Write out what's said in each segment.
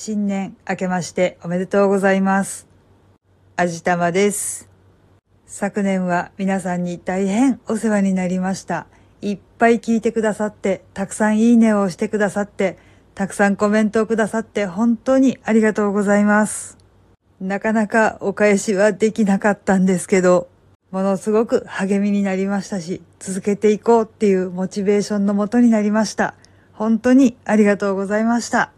新年明けましておめでとうございます。あじたまです。昨年は皆さんに大変お世話になりました。いっぱい聞いてくださって、たくさんいいねを押してくださって、たくさんコメントをくださって本当にありがとうございます。なかなかお返しはできなかったんですけど、ものすごく励みになりましたし、続けていこうっていうモチベーションのもとになりました。本当にありがとうございました。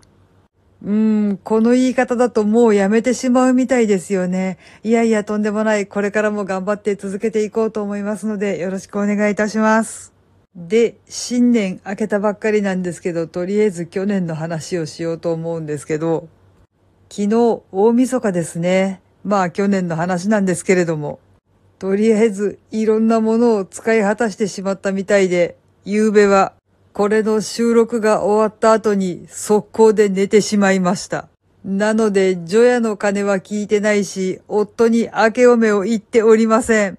うん、この言い方だともうやめてしまうみたいですよね。いやいや、とんでもない。これからも頑張って続けていこうと思いますので、よろしくお願いいたします。で、新年明けたばっかりなんですけど、とりあえず去年の話をしようと思うんですけど、昨日、大晦日ですね。まあ去年の話なんですけれども、とりあえずいろんなものを使い果たしてしまったみたいで、夕べはこれの収録が終わった後に速攻で寝てしまいました。なので、除夜の鐘は聞いてないし、夫に明けおめを言っておりません。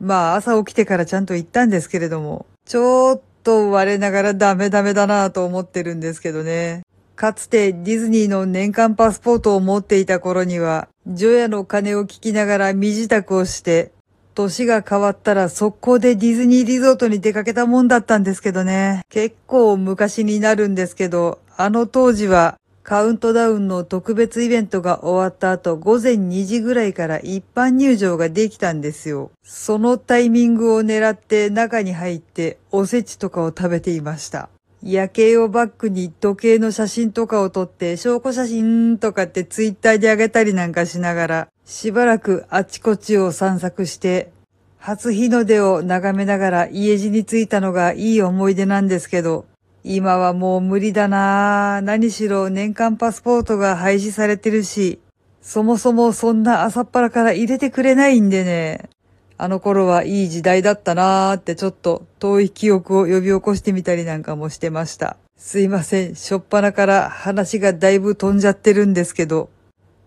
まあ朝起きてからちゃんと言ったんですけれども、ちょっと我ながらダメダメだなぁと思ってるんですけどね。かつてディズニーの年間パスポートを持っていた頃には、除夜の鐘を聞きながら身支度をして、年が変わったら速攻でディズニーリゾートに出かけたもんだったんですけどね。結構昔になるんですけど、あの当時はカウントダウンの特別イベントが終わった後、午前2時ぐらいから一般入場ができたんですよ。そのタイミングを狙って中に入っておせちとかを食べていました。夜景をバックに時計の写真とかを撮って、証拠写真とかってツイッターで上げたりなんかしながら、しばらくあちこちを散策して、初日の出を眺めながら家路に着いたのがいい思い出なんですけど、今はもう無理だなぁ。何しろ年間パスポートが廃止されてるし、そもそもそんな朝っぱらから入れてくれないんでね。あの頃はいい時代だったなーってちょっと遠い記憶を呼び起こしてみたりなんかもしてました。すいません。しょっぱなから話がだいぶ飛んじゃってるんですけど。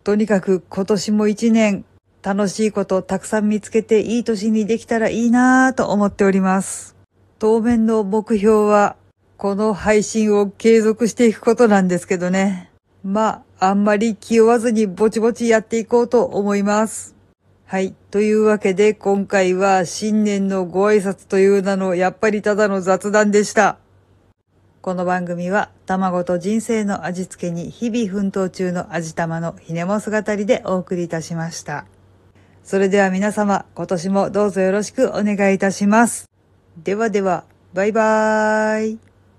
とにかく今年も一年楽しいことたくさん見つけていい年にできたらいいなーと思っております。当面の目標はこの配信を継続していくことなんですけどね。まあ、あんまり気負わずにぼちぼちやっていこうと思います。はい。というわけで、今回は新年のご挨拶という名の、やっぱりただの雑談でした。この番組は、卵と人生の味付けに日々奮闘中の味玉のひねも姿りでお送りいたしました。それでは皆様、今年もどうぞよろしくお願いいたします。ではでは、バイバーイ。